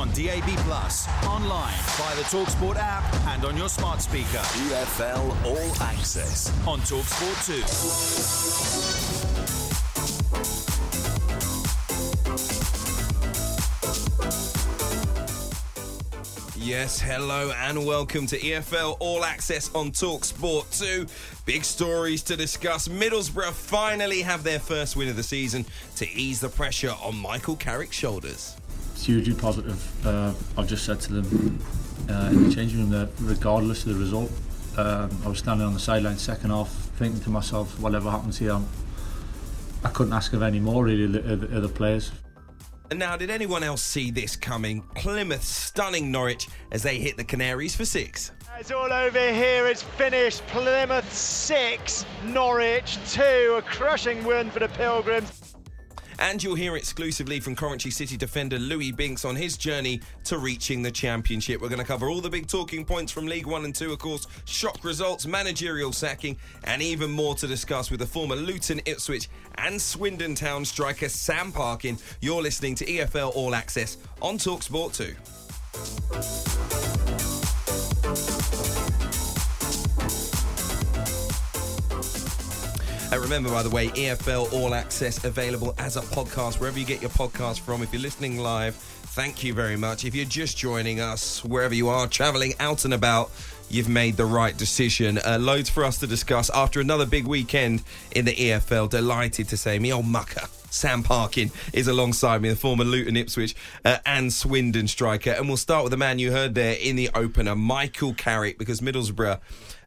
on DAB Plus, online via the Talksport app and on your smart speaker. EFL All Access on Talksport 2. Yes, hello and welcome to EFL All Access on Talksport 2. Big stories to discuss. Middlesbrough finally have their first win of the season to ease the pressure on Michael Carrick's shoulders. It's hugely positive. Uh, I've just said to them uh, in the changing room that regardless of the result, um, I was standing on the sideline second half thinking to myself, whatever happens here, I couldn't ask of any more really of the, of the players. And now, did anyone else see this coming? Plymouth stunning Norwich as they hit the Canaries for six. It's all over here. It's finished. Plymouth six, Norwich two. A crushing win for the Pilgrims. And you'll hear exclusively from Coventry City defender Luis Binks on his journey to reaching the championship. We're going to cover all the big talking points from League One and Two, of course, shock results, managerial sacking, and even more to discuss with the former Luton, Ipswich, and Swindon Town striker Sam Parkin. You're listening to EFL All Access on Talksport 2. Uh, remember, by the way, EFL All Access available as a podcast wherever you get your podcast from. If you're listening live, thank you very much. If you're just joining us, wherever you are, traveling out and about, you've made the right decision. Uh, loads for us to discuss after another big weekend in the EFL. Delighted to say, me old mucker. Sam Parkin is alongside me, the former Luton Ipswich uh, and Swindon striker. And we'll start with the man you heard there in the opener, Michael Carrick, because Middlesbrough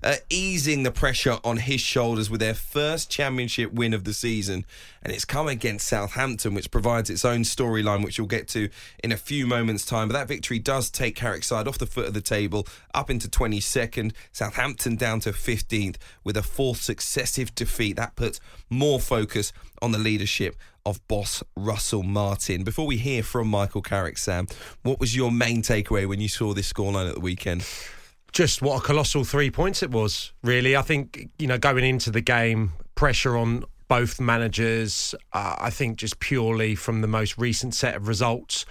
uh, easing the pressure on his shoulders with their first championship win of the season. And it's come against Southampton, which provides its own storyline, which we'll get to in a few moments' time. But that victory does take Carrick's side off the foot of the table, up into 22nd. Southampton down to 15th with a fourth successive defeat. That puts more focus on the leadership of boss Russell Martin. Before we hear from Michael Carrick, Sam, what was your main takeaway when you saw this scoreline at the weekend? Just what a colossal three points it was, really. I think, you know, going into the game, pressure on both managers, uh, I think just purely from the most recent set of results,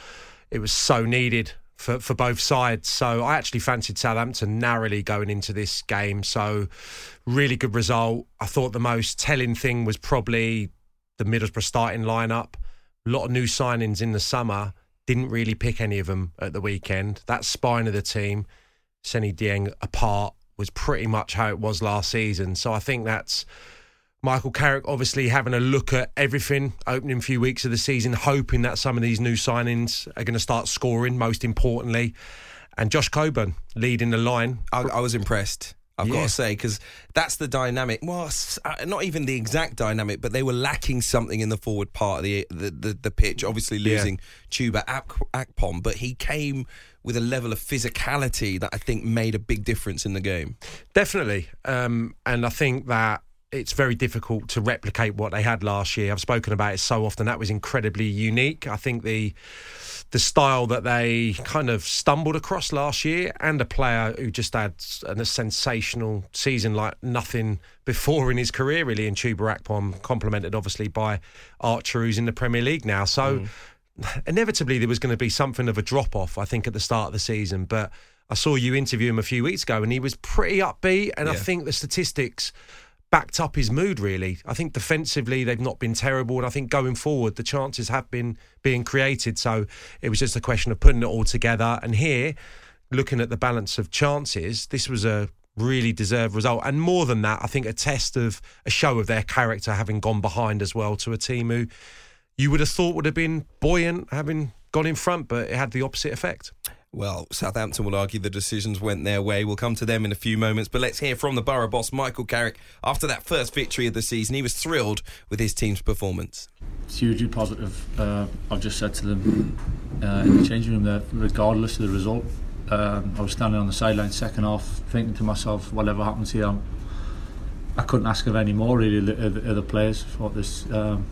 it was so needed for, for both sides. So I actually fancied Southampton narrowly going into this game. So, really good result. I thought the most telling thing was probably the Middlesbrough starting lineup. A lot of new signings in the summer. Didn't really pick any of them at the weekend. That spine of the team Seny Dieng apart was pretty much how it was last season. So I think that's Michael Carrick obviously having a look at everything, opening a few weeks of the season, hoping that some of these new signings are going to start scoring, most importantly. And Josh Coburn leading the line. I, I was impressed. I've yeah. got to say, because that's the dynamic. Well, uh, not even the exact dynamic, but they were lacking something in the forward part of the the, the, the pitch. Obviously, losing yeah. Chuba Akpom, but he came with a level of physicality that I think made a big difference in the game. Definitely, um, and I think that it's very difficult to replicate what they had last year. I've spoken about it so often. That was incredibly unique. I think the the style that they kind of stumbled across last year, and a player who just had a sensational season like nothing before in his career, really, in Chuba Akpom, complemented obviously by Archer, who's in the Premier League now. So. Mm. Inevitably, there was going to be something of a drop off, I think, at the start of the season. But I saw you interview him a few weeks ago, and he was pretty upbeat. And yeah. I think the statistics backed up his mood really. I think defensively they've not been terrible and I think going forward the chances have been being created so it was just a question of putting it all together and here looking at the balance of chances this was a really deserved result and more than that I think a test of a show of their character having gone behind as well to a team who you would have thought would have been buoyant having gone in front but it had the opposite effect. Well, Southampton will argue the decisions went their way. We'll come to them in a few moments, but let's hear from the Borough boss, Michael Carrick. After that first victory of the season, he was thrilled with his team's performance. It's hugely positive. Uh, I've just said to them uh, in the changing room that regardless of the result, um, I was standing on the sideline second half thinking to myself, whatever happens here, I couldn't ask of any more really of the, of the players. What this. Um,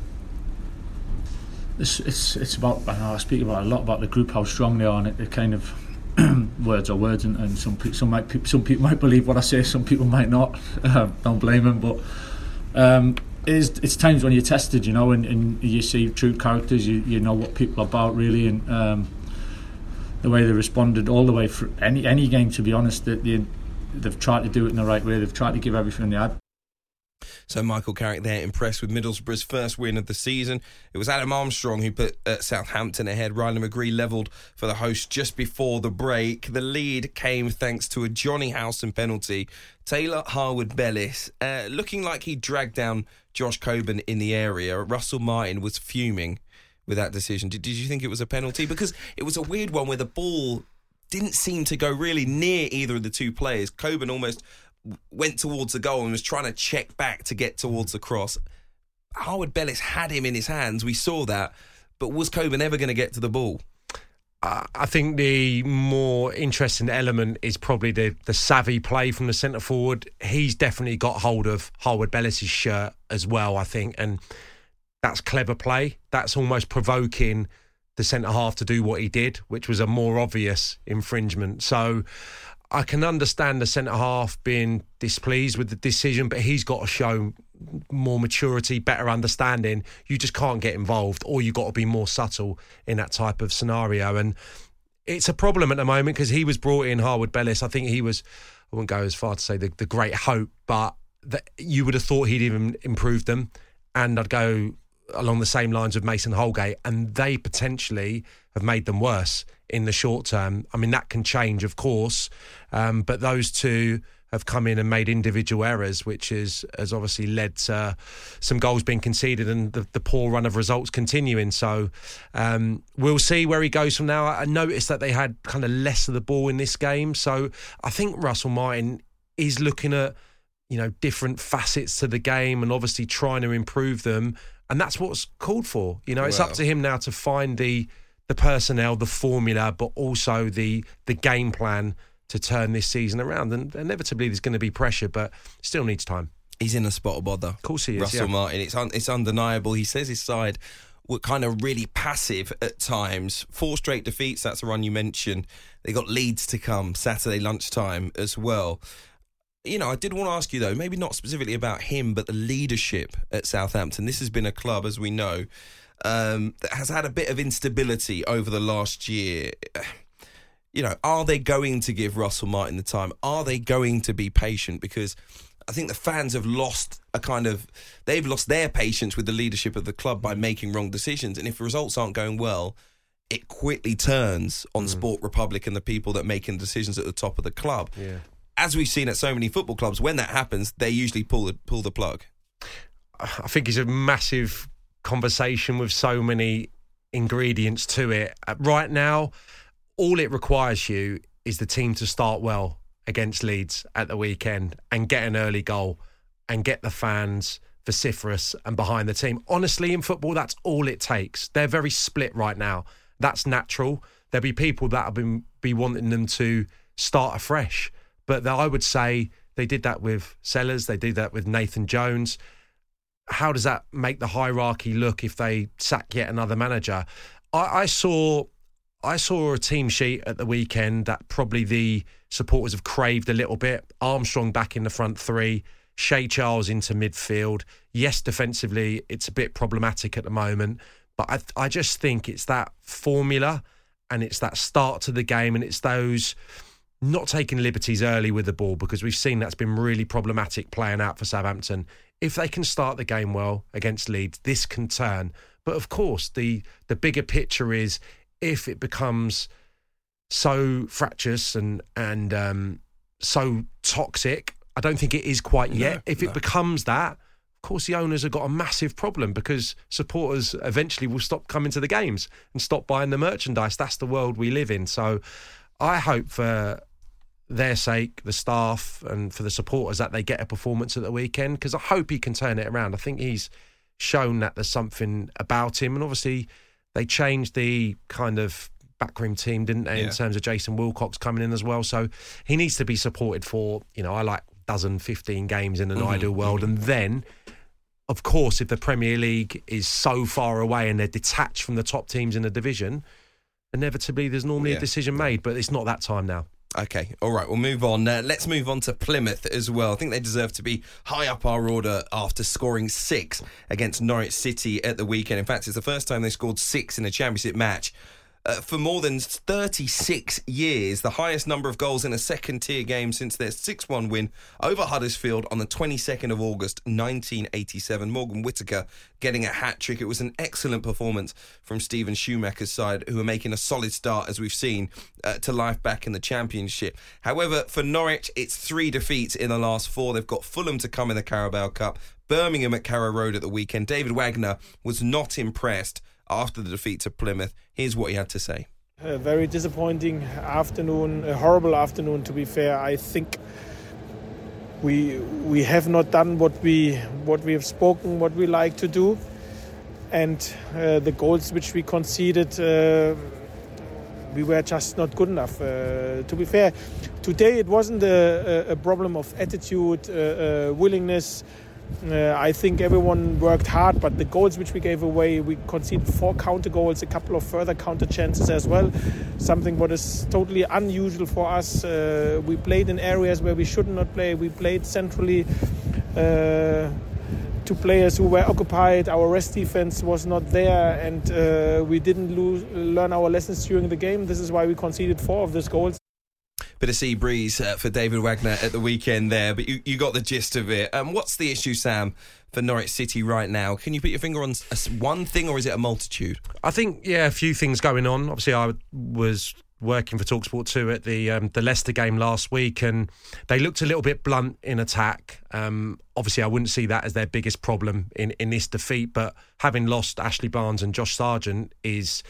it's it's it's about I know I speak about a lot about the group how strong they are and it, it kind of words are words and, and some people some might some people might believe what I say some people might not uh, don't blame them but um, it's, it's times when you're tested you know and, and you see true characters you, you know what people are about really and um, the way they responded all the way through any any game. To be honest, that they, they've tried to do it in the right way. They've tried to give everything they had. So Michael Carrick there impressed with Middlesbrough's first win of the season. It was Adam Armstrong who put uh, Southampton ahead. Riley McGree levelled for the host just before the break. The lead came thanks to a Jonny Howson penalty. Taylor Harwood Bellis uh, looking like he dragged down Josh Coburn in the area. Russell Martin was fuming with that decision. Did, did you think it was a penalty? Because it was a weird one where the ball didn't seem to go really near either of the two players. Coburn almost went towards the goal and was trying to check back to get towards the cross. Harwood Bellis had him in his hands. We saw that. But was Coburn ever going to get to the ball? I think the more interesting element is probably the the savvy play from the centre forward. He's definitely got hold of Harwood Bellis's shirt as well, I think, and that's clever play. That's almost provoking the centre half to do what he did, which was a more obvious infringement. So I can understand the centre half being displeased with the decision, but he's got to show more maturity, better understanding. You just can't get involved, or you've got to be more subtle in that type of scenario. And it's a problem at the moment because he was brought in, Harwood Bellis. I think he was, I wouldn't go as far to say the, the great hope, but that you would have thought he'd even improved them. And I'd go along the same lines of Mason Holgate, and they potentially have made them worse in the short term. I mean, that can change, of course, um, but those two have come in and made individual errors, which is, has obviously led to some goals being conceded and the, the poor run of results continuing. So um, we'll see where he goes from now. I noticed that they had kind of less of the ball in this game. So I think Russell Martin is looking at, you know, different facets to the game and obviously trying to improve them. And that's what's called for. You know, it's up to him now to find the the personnel, the formula, but also the the game plan to turn this season around. And inevitably, there's going to be pressure, but still needs time. He's in a spot of bother. Of course, he is. Russell yeah. Martin. It's un- it's undeniable. He says his side were kind of really passive at times. Four straight defeats. That's the run you mentioned. They got leads to come Saturday lunchtime as well. You know, I did want to ask you though, maybe not specifically about him, but the leadership at Southampton. This has been a club, as we know, um, that has had a bit of instability over the last year. You know, are they going to give Russell Martin the time? Are they going to be patient? Because I think the fans have lost a kind of they've lost their patience with the leadership of the club by making wrong decisions. And if results aren't going well, it quickly turns on Sport Republic and the people that are making decisions at the top of the club. Yeah. As we've seen at so many football clubs, when that happens, they usually pull the pull the plug. I think it's a massive conversation with so many ingredients to it. Uh, Right now, all it requires you is the team to start well against Leeds at the weekend and get an early goal and get the fans vociferous and behind the team. Honestly, in football, that's all it takes. They're very split right now. That's natural. There'll be people that have been be wanting them to start afresh, but I would say they did that with Sellés. They did that with Nathan Jones how does that make the hierarchy look if they sack yet another manager? I, I saw I saw a team sheet at the weekend that probably the supporters have craved a little bit. Armstrong back in the front three, Shea Charles into midfield. Yes, defensively it's a bit problematic at the moment, but I I just think it's that formula and it's that start to the game and it's those not taking liberties early with the ball because we've seen that's been really problematic playing out for Southampton. If they can start the game well against Leeds, this can turn. But of course, the the bigger picture is if it becomes so fractious and and um, so toxic. I don't think it is quite yet. if it becomes that, of course, the owners have got a massive problem because supporters eventually will stop coming to the games and stop buying the merchandise. That's the world we live in. So, I hope for their sake, the staff, and for the supporters that they get a performance at the weekend because I hope he can turn it around. I think he's shown that there's something about him, and obviously they changed the kind of backroom team, didn't they, Yeah. in terms of Jason Wilcox coming in as well. So he needs to be supported for you know I like dozen, fifteen games in an mm-hmm. ideal world, and then. Of course, if the Premier League is so far away and they're detached from the top teams in the division, inevitably there's normally Yeah. a decision made, but it's not that time now. Okay, all right, we'll move on. Uh, let's move on to Plymouth as well. I think they deserve to be high up our order after scoring six against Norwich City at the weekend. In fact, it's the first time they scored six in a championship match uh, for more than 36 years, the highest number of goals in a second tier game since their 6 1 win over Huddersfield on the 22nd of August 1987. Morgan Whittaker getting a hat trick. It was an excellent performance from Steven Schumacher's side, who are making a solid start, as we've seen, uh, to life back in the Championship. However, for Norwich, it's three defeats in the last four. They've got Fulham to come in the Carabao Cup, Birmingham at Carrow Road at the weekend. David Wagner was not impressed after the defeat to Plymouth. Here's what he had to say. A very disappointing afternoon, a horrible afternoon to be fair. I think we we have not done what we what we have spoken, what we like to do, and uh, the goals which we conceded, uh, we were just not good enough. Uh, to be fair, today it wasn't a, a problem of attitude, uh, uh, willingness. Uh, I think everyone worked hard, but the goals which we gave away, we conceded four counter goals, a couple of further counter chances as well. Something what is totally unusual for us. Uh, we played in areas where we should not play. We played centrally. Uh, to players who were occupied, our rest defense was not there, and uh, we didn't lose, learn our lessons during the game. This is why we conceded four of those goals bit of sea breeze uh, for David Wagner at the weekend there, but you, you got the gist of it. Um, what's the issue, Sam, for Norwich City right now? Can you put your finger on one thing, or is it a multitude? I think yeah, a few things going on. Obviously, I was working for Talksport 2 at the um, the Leicester game last week, and they looked a little bit blunt in attack. Um, obviously, I wouldn't see that as their biggest problem in, in this defeat, but having lost Ashley Barnes and Josh Sargent is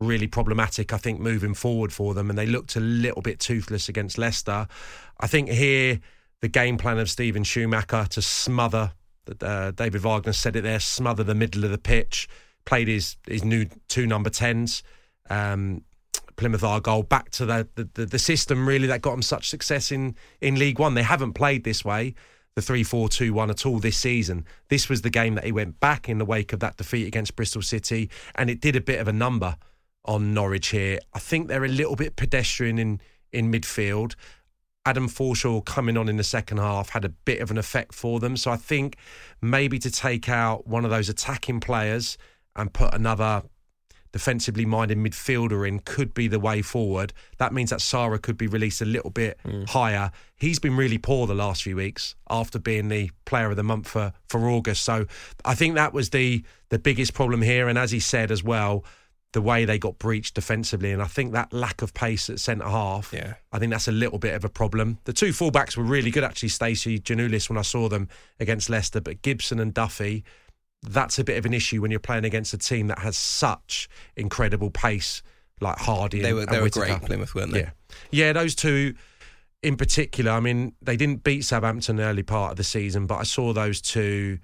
really problematic, I think, moving forward for them. And they looked a little bit toothless against Leicester. I think here, the game plan of Steven Schumacher to smother, uh, David Wagner said it there, smother the middle of the pitch, played his, his new two number 10s. Um, Plymouth Argyle back to the, the, the system really that got them such success in, in League One. They haven't played this way the 3 4 2 1 at all this season. This was the game that he went back in the wake of that defeat against Bristol City, and it did a bit of a number on Norwich here. I think they're a little bit pedestrian in, in midfield. Adam Forshaw coming on in the second half had a bit of an effect for them. So I think maybe to take out one of those attacking players and put another defensively minded midfielder in could be the way forward. That means that Sara could be released a little bit mm. higher. He's been really poor the last few weeks after being the player of the month for, for August. So I think that was the the biggest problem here. And as he said as well, the way they got breached defensively. And I think that lack of pace at centre half, yeah. I think that's a little bit of a problem. The two fullbacks were really good, actually, Stacey Giannoulis, when I saw them against Leicester, but Gibson and Duffy, that's a bit of an issue when you're playing against a team that has such incredible pace, like Hardie. They were, and, they and were great, Plymouth, weren't they? Yeah. yeah, those two in particular. I mean, they didn't beat Southampton early part of the season, but I saw those two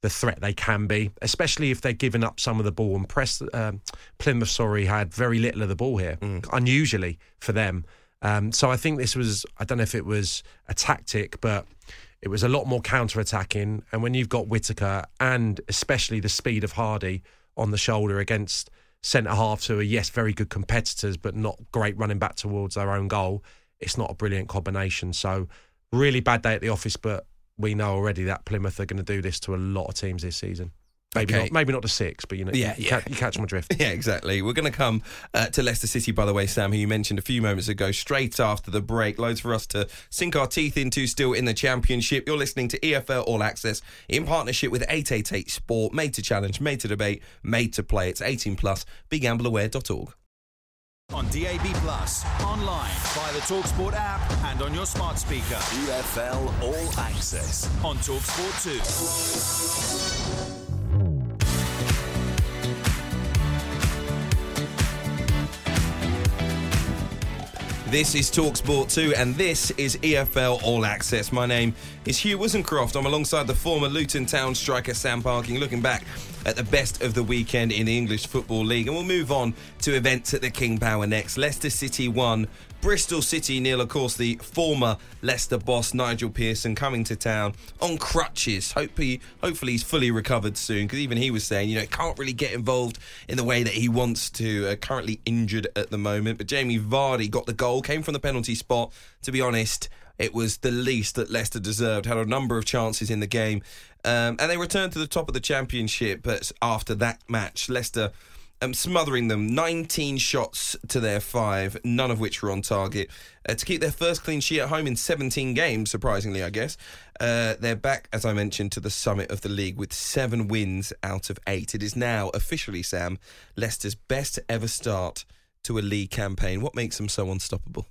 the threat they can be, especially if they're giving up some of the ball. And press um, Plymouth, sorry, had very little of the ball here, mm. unusually for them. Um, so I think this was, I don't know if it was a tactic, but it was a lot more counter attacking. And when you've got Whittaker and especially the speed of Hardie on the shoulder against centre halves who are, yes, very good competitors, but not great running back towards their own goal, it's not a brilliant combination. So, really bad day at the office, but we know already that Plymouth are going to do this to a lot of teams this season. Maybe okay. not, maybe not to six, but you know, yeah, you, yeah. Catch, you catch my drift. Yeah, exactly. We're going to come uh, to Leicester City, by the way, Sam, who you mentioned a few moments ago, straight after the break. Loads for us to sink our teeth into still in the Championship. You're listening to EFL All Access in partnership with 888 Sport, made to challenge, made to debate, made to play. It's 18 plus. BeGambleAware.org on DAB Plus, online via the Talksport app and on your smart speaker. EFL All Access on Talksport 2. This is Talksport 2 and this is EFL All Access. My name is Hugh Woozencroft. I'm alongside the former Luton Town striker Sam Parkin looking back at the best of the weekend in the English Football League. And we'll move on to events at the King Power next. Leicester City won. Bristol City nil, of course, the former Leicester boss Nigel Pearson coming to town on crutches. Hopefully, hopefully he's fully recovered soon because even he was saying, you know, can't really get involved in the way that he wants to. Uh, currently injured at the moment, but Jamie Vardy got the goal, came from the penalty spot. To be honest, it was the least that Leicester deserved. Had a number of chances in the game, um, and they returned to the top of the championship. But after that match, Leicester um, smothering them. 19 shots to their five, none of which were on target. Uh, to keep their first clean sheet at home in 17 games, surprisingly, I guess. Uh, they're back, as I mentioned, to the summit of the league with seven wins out of eight. It is now officially, Sam, Leicester's best ever start to a league campaign. What makes them so unstoppable?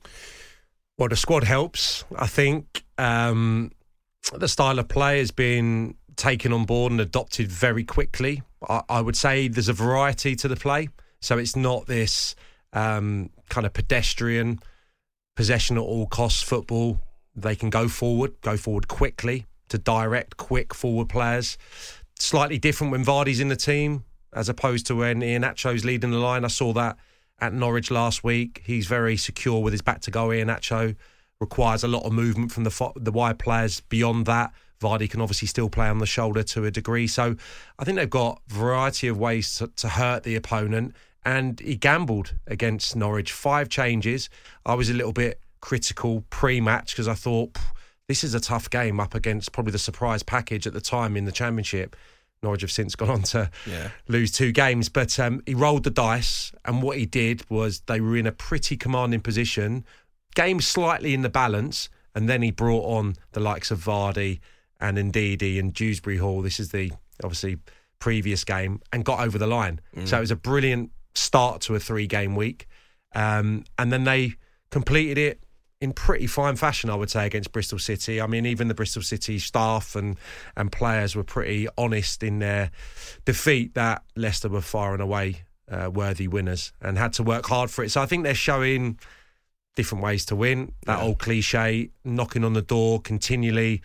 Well, the squad helps. I think um, the style of play has been taken on board and adopted very quickly. I, would say there's a variety to the play, so it's not this um, kind of pedestrian possession at all costs football. They can go forward, go forward quickly to direct, quick forward players. Slightly different when Vardy's in the team as opposed to when Iheanacho's leading the line. I saw that at Norwich last week. He's very secure with his back to go. Iheanacho requires a lot of movement from the the wide players. Beyond that, Vardy can obviously still play on the shoulder to a degree. So I think they've got variety of ways to, to hurt the opponent. And he gambled against Norwich. Five changes. I was a little bit critical pre-match because I thought this is a tough game up against probably the surprise package at the time in the championship. Norwich have since gone on to Yeah. lose two games, but um, he rolled the dice, and what he did was they were in a pretty commanding position, game slightly in the balance, and then he brought on the likes of Vardy and Ndidi and Dewsbury Hall. This is the obviously previous game, and got over the line. So it was a brilliant start to a three-game week, um, and then they completed it in pretty fine fashion, I would say, against Bristol City. I mean, even the Bristol City staff and and players were pretty honest in their defeat that Leicester were far and away uh, worthy winners and had to work hard for it. So I think they're showing different ways to win. That old cliche, knocking on the door continually.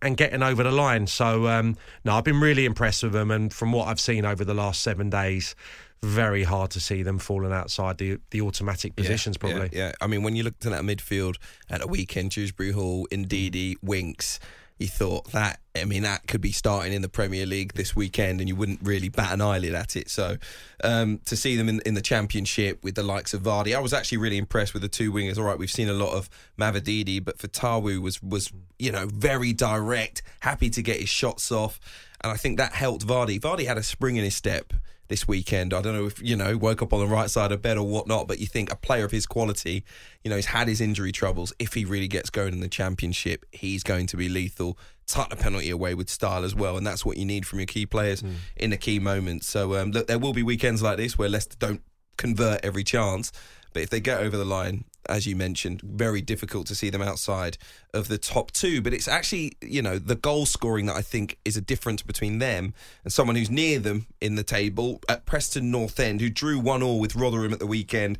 And getting over the line. So, um, no, I've been really impressed with them. And from what I've seen over the last seven days, very hard to see them falling outside the the automatic positions, Yeah, probably. Yeah, yeah. I mean, when you looked at that midfield at a weekend, Dewsbury Hall, Ndidi, Winks, thought that, I mean, that could be starting in the Premier League this weekend and you wouldn't really bat an eyelid at it. So um, to see them in, in the Championship with the likes of Vardy, I was actually really impressed with the two wingers. All right, we've seen a lot of Mavididi, but Fatawu was, was, you know, very direct, happy to get his shots off. And I think that helped Vardy. Vardy had a spring in his step this weekend. I don't know if, you know, woke up on the right side of bed or whatnot, but you think a player of his quality, you know, he's had his injury troubles. If he really gets going in the championship, he's going to be lethal. Tuck the penalty away with style as well. And that's what you need from your key players in the key moments. So, um, look, there will be weekends like this where Leicester don't convert every chance. But if they get over the line, as you mentioned, very difficult to see them outside of the top two. But it's actually, you know, the goal scoring that I think is a difference between them and someone who's near them in the table at Preston North End, who drew one all with Rotherham at the weekend.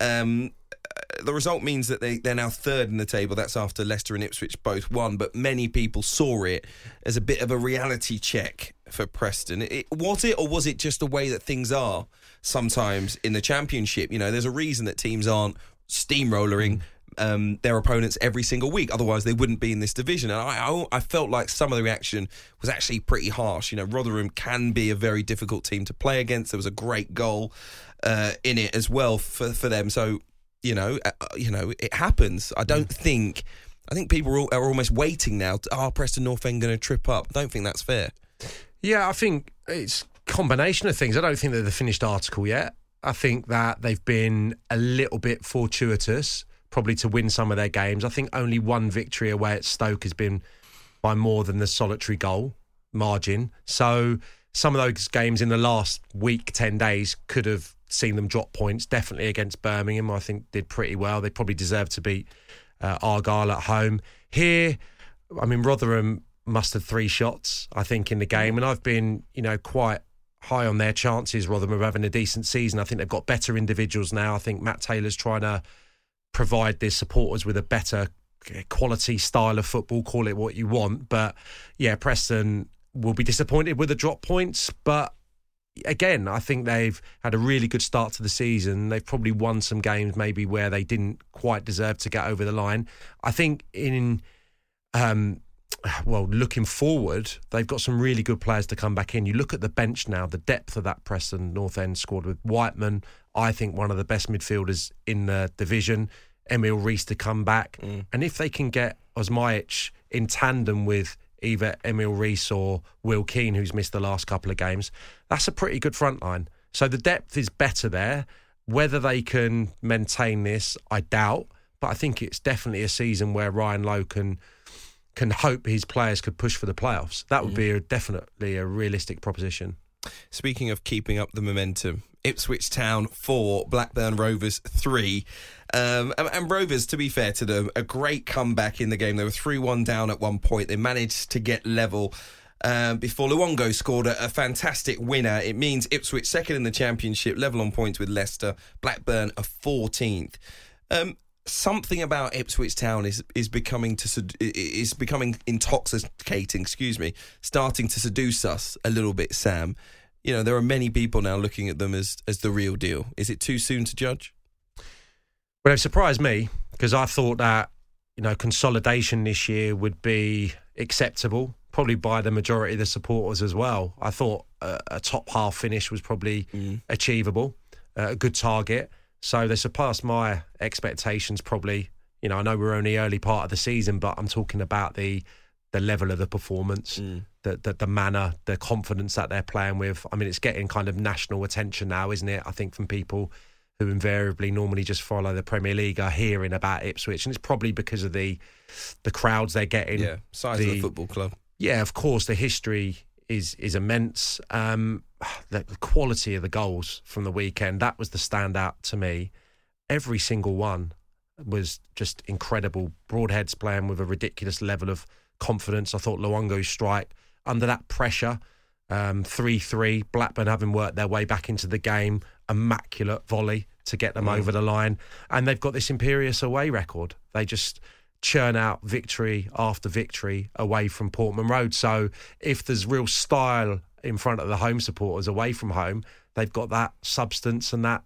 Um, the result means that they, they're now third in the table. That's after Leicester and Ipswich both won. But many people saw it as a bit of a reality check for Preston. It, was it, or was it just the way that things are sometimes in the Championship? You know, there's a reason that teams aren't steamrolling um, their opponents every single week. Otherwise, they wouldn't be in this division. And I, I, I felt like some of the reaction was actually pretty harsh. You know, Rotherham can be a very difficult team to play against. There was a great goal uh, in it as well for, for them. So, you know, uh, you know, it happens. I don't think. I think people are, all, are almost waiting now. To, oh, Preston North End going to trip up. I don't think that's fair. Yeah, I think it's combination of things. I don't think they're the finished article yet. I think that they've been a little bit fortuitous, probably to win some of their games. I think only one victory away at Stoke has been by more than the solitary goal margin. So some of those games in the last week, 10 days, could have seen them drop points. Definitely against Birmingham, I think did pretty well. They probably deserved to beat uh, Argyle at home. Here, I mean, Rotherham mustered three shots, I think, in the game. And I've been, you know, quite high on their chances, rather than having a decent season. I think they've got better individuals now. I think Matt Taylor's trying to provide their supporters with a better quality style of football, call it what you want. But yeah, Preston will be disappointed with the drop points. But again, I think they've had a really good start to the season. They've probably won some games maybe where they didn't quite deserve to get over the line. I think in um, well, looking forward, they've got some really good players to come back in. You look at the bench now, the depth of that Preston North End squad with Whiteman, I think one of the best midfielders in the division. Emil Riis to come back, mm. and if they can get Osmajic in tandem with either Emil Riis or Will Keane, who's missed the last couple of games, that's a pretty good front line. So the depth is better there. Whether they can maintain this, I doubt. But I think it's definitely a season where Ryan Lowe can can hope his players could push for the playoffs. That would be a, definitely a realistic proposition. Speaking of keeping up the momentum, Ipswich Town four, Blackburn Rovers three. Um, and, and Rovers, to be fair to them, a great comeback in the game. They were 3 1 down at one point. They managed to get level um, before Luongo scored a, a fantastic winner. It means Ipswich second in the championship, level on points with Leicester. Blackburn a 14th. Um, something about Ipswich Town is is becoming to is becoming intoxicating. Excuse me, starting to seduce us a little bit, Sam. You know, there are many people now looking at them as as the real deal. Is it too soon to judge? Well, it surprised me because I thought that you know consolidation this year would be acceptable, probably by the majority of the supporters as well. I thought a, a top half finish was probably achievable, uh, a good target. So they surpassed my expectations. Probably, you know, I know we're only early part of the season, but I'm talking about the the level of the performance, mm. the, the the manner, the confidence that they're playing with. I mean, it's getting kind of national attention now, isn't it? I think from people who invariably normally just follow the Premier League are hearing about Ipswich, and it's probably because of the the crowds they're getting. Yeah, size of the football club. Yeah, of course, the history is is immense. Um, the, the quality of the goals from the weekend that was the standout to me. Every single one was just incredible. Broadheads playing with a ridiculous level of confidence. I thought Luongo's strike under that pressure, um, three three. Blackburn having worked their way back into the game, immaculate volley to get them over the line, and they've got this imperious away record. They just churn out victory after victory away from Portman Road. So if there's real style in front of the home supporters away from home, they've got that substance and that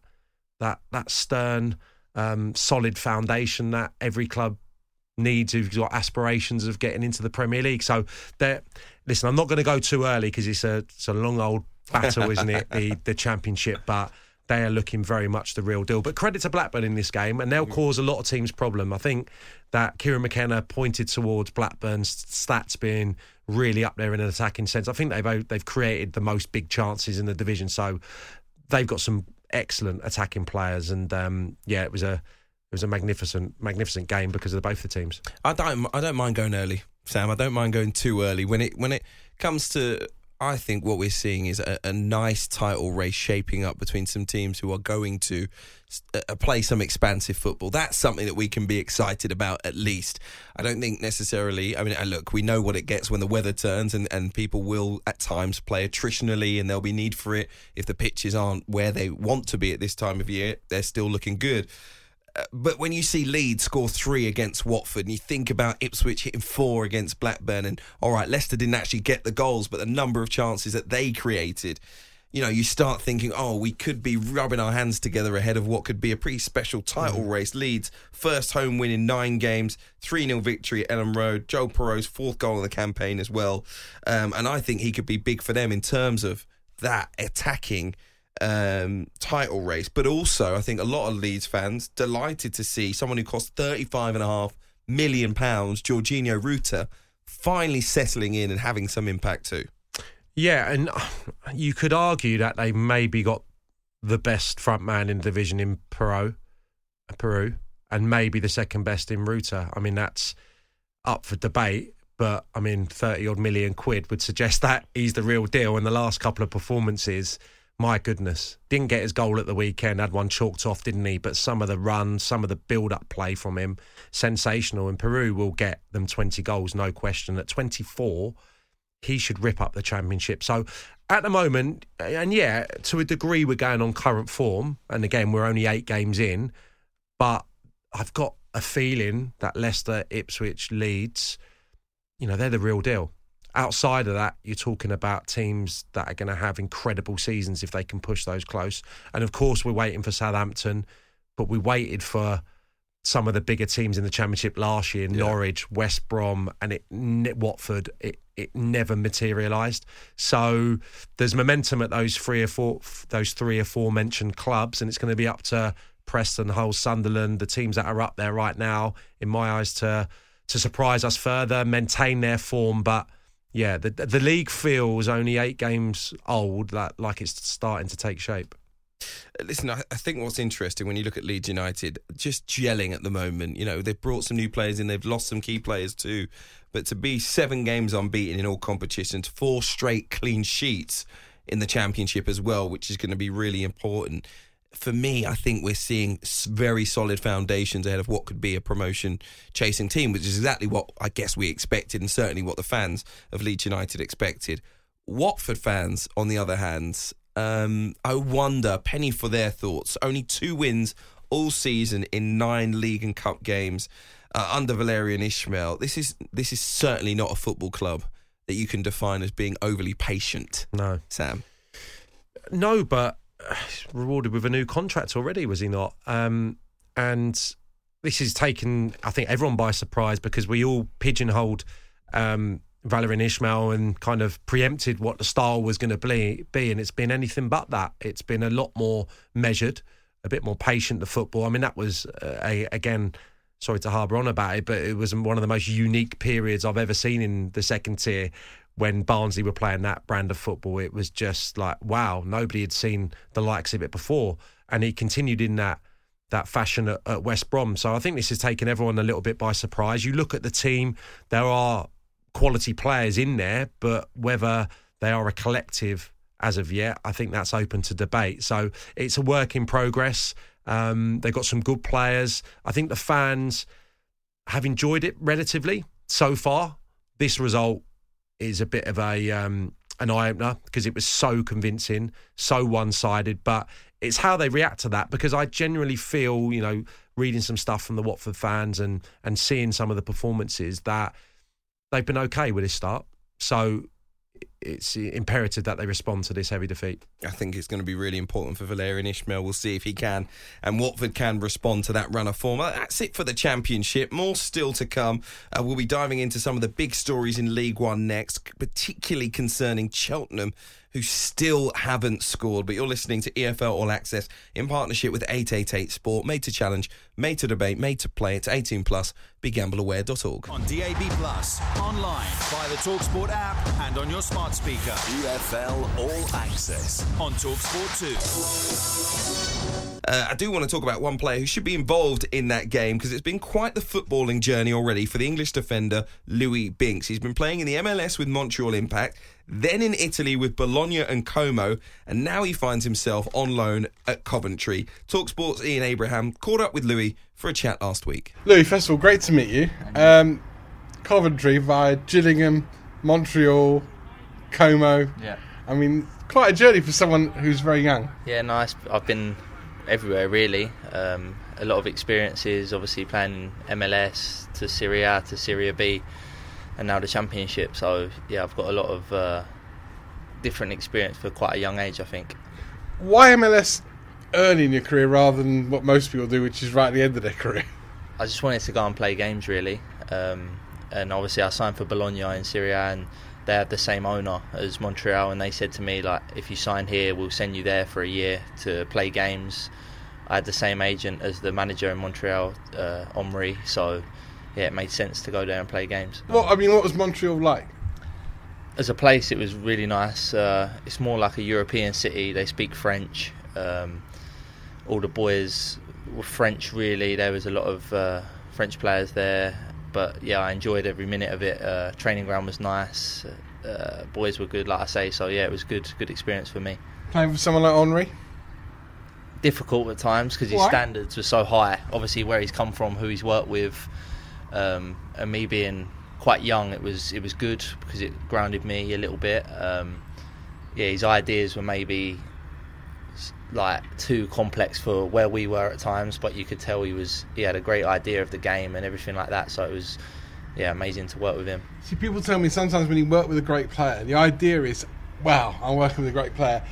that that stern, um, solid foundation that every club needs who've got aspirations of getting into the Premier League. So they're listen, I'm not going to go too early because it's a it's a long old battle, isn't it? The the championship, but they are looking very much the real deal. But credit to Blackburn in this game, and they'll cause a lot of teams problem. I think that Kieran McKenna pointed towards Blackburn's stats being really up there in an attacking sense. I think they've they've created the most big chances in the division, so they've got some excellent attacking players. And um, yeah, it was a it was a magnificent magnificent game because of both the teams. I don't I don't mind going early, Sam. I don't mind going too early when it when it comes to. I think what we're seeing is a, a nice title race shaping up between some teams who are going to uh, play some expansive football. That's something that we can be excited about at least. I don't think necessarily. I mean, uh, look, we know what it gets when the weather turns, and, and people will at times play attritionally, and there'll be need for it if the pitches aren't where they want to be at this time of year. They're still looking good but when you see Leeds score three against Watford and you think about Ipswich hitting four against Blackburn and all right, Leicester didn't actually get the goals, but the number of chances that they created, you know, you start thinking, oh, we could be rubbing our hands together ahead of what could be a pretty special title race. Leeds, first home win in nine games, 3 0 victory at Elland Road. Joël Piroe's fourth goal of the campaign as well. Um, and I think he could be big for them in terms of that attacking um, title race. But also, I think a lot of Leeds fans delighted to see someone who cost thirty-five and a half million pounds, Georginio Rutter, finally settling in and having some impact too. Yeah, and you could argue that they maybe got the best front man in the division in Piroe, Piroe, and maybe the second best in Ruta. I mean, that's up for debate. But I mean, thirty odd million quid would suggest that he's the real deal. And the last couple of performances, my goodness, didn't get his goal at the weekend. Had one chalked off, didn't he? But some of the runs, some of the build-up play from him, sensational. And Piroe will get them twenty goals, no question. At twenty-four, he should rip up the championship. So at the moment, and yeah, to a degree, we're going on current form. And again, we're only eight games in, but I've got a feeling that Leicester, Ipswich, Leeds, you know, they're the real deal. Outside of that, you're talking about teams that are going to have incredible seasons if they can push those close. And of course, we're waiting for Southampton, but we waited for some of the bigger teams in the championship last year Norwich, West Brom, and it, Watford. It, it never materialised. So there's momentum at those three or four, those three or four mentioned clubs, and it's going to be up to Preston, Hull, Sunderland, the teams that are up there right now, in my eyes, to to surprise us further, maintain their form. But yeah, the the league feels only eight games old, that like it's starting to take shape. Listen, I, think what's interesting when you look at Leeds United, just gelling at the moment. You know, they've brought some new players in, they've lost some key players too. But to be seven games unbeaten in all competitions, four straight clean sheets in the championship as well, which is going to be really important. For me, I think we're seeing very solid foundations ahead of what could be a promotion chasing team, which is exactly what I guess we expected and certainly what the fans of Leeds United expected. Watford fans, on the other hand, um, I wonder, penny for their thoughts. Only two wins all season in nine league and cup games uh, under Valérien Ismaël. This is this is certainly not a football club that you can define as being overly patient. No. Sam, No, but rewarded with a new contract already, was he not? Um, and this has taken, I think, everyone by surprise because we all pigeonholed um, Valérien Ismaël and kind of preempted what the style was going to be, be, and it's been anything but that. It's been a lot more measured, a bit more patient. The football. I mean, that was uh, a, again. Sorry to harbour on about it, but it was one of the most unique periods I've ever seen in the second tier when Barnsley were playing that brand of football. It was just like wow, nobody had seen the likes of it before, and he continued in that that fashion at, at West Brom. So I think this has taken everyone a little bit by surprise. You look at the team; there are quality players in there, but whether they are a collective as of yet, I think that's open to debate. So it's a work in progress. Um, they've got some good players. I think the fans have enjoyed it relatively so far. This result is a bit of a um, an eye opener because it was so convincing, so one sided. But it's how they react to that because I genuinely feel, you know, reading some stuff from the Watford fans and and seeing some of the performances that they've been okay with this start. So it's imperative that they respond to this heavy defeat. I think it's going to be really important for Valérien Ismaël. We'll see if he can and Watford can respond to that run of form. Uh, That's it for the Championship. More still to come. Uh, we'll be diving into some of the big stories in League One next, particularly concerning Cheltenham, who still haven't scored. But you're listening to EFL All Access in partnership with 888 Sport, made to challenge, made to debate, made to play. It's 18 plus. BeGambleAware.org. On DAB Plus, online, via the Talksport app, and on your smart speaker. EFL All Access. On Talksport 2. Uh, I do want to talk about one player who should be involved in that game because it's been quite the footballing journey already for the English defender Luis Binks. He's been playing in the MLS with Montreal Impact, then in Italy with Bologna and Como, and now he finds himself on loan at Coventry. Talksport's Ian Abraham caught up with Luis for a chat last week. Luis, first of all, great to meet you. Um, Coventry via Gillingham, Montreal, Como. Yeah. I mean, quite a journey for someone who's very young. Yeah, nice. I've been everywhere really. Um, a lot of experiences, obviously playing MLS to Serie A to Serie B, and now the Championship. So yeah, I've got a lot of uh, different experience for quite a young age. I think. Why MLS early in your career rather than what most people do, which is right at the end of their career? I just wanted to go and play games really, um, and obviously I signed for Bologna in Serie A, and they have the same owner as Montreal, and they said to me like, if you sign here, we'll send you there for a year to play games. I had the same agent as the manager in Montreal, uh, Omri, so yeah, it made sense to go there and play games. What I mean, what was Montreal like? As a place, it was really nice. Uh, it's more like a European city. They speak French. Um, all the boys were French, really. There was a lot of uh, French players there. But yeah, I enjoyed every minute of it. Uh, training ground was nice. Uh, boys were good, like I say. So yeah, it was good, good experience for me. Playing with someone like Henry? Difficult at times because his Why? standards were so high. Obviously, where he's come from, who he's worked with, um, and me being quite young, it was it was good because it grounded me a little bit. Um, yeah, his ideas were maybe like too complex for where we were at times, but you could tell he was he had a great idea of the game and everything like that. So it was yeah amazing to work with him. See, people tell me sometimes when you work with a great player, the idea is, wow, I'm working with a great player.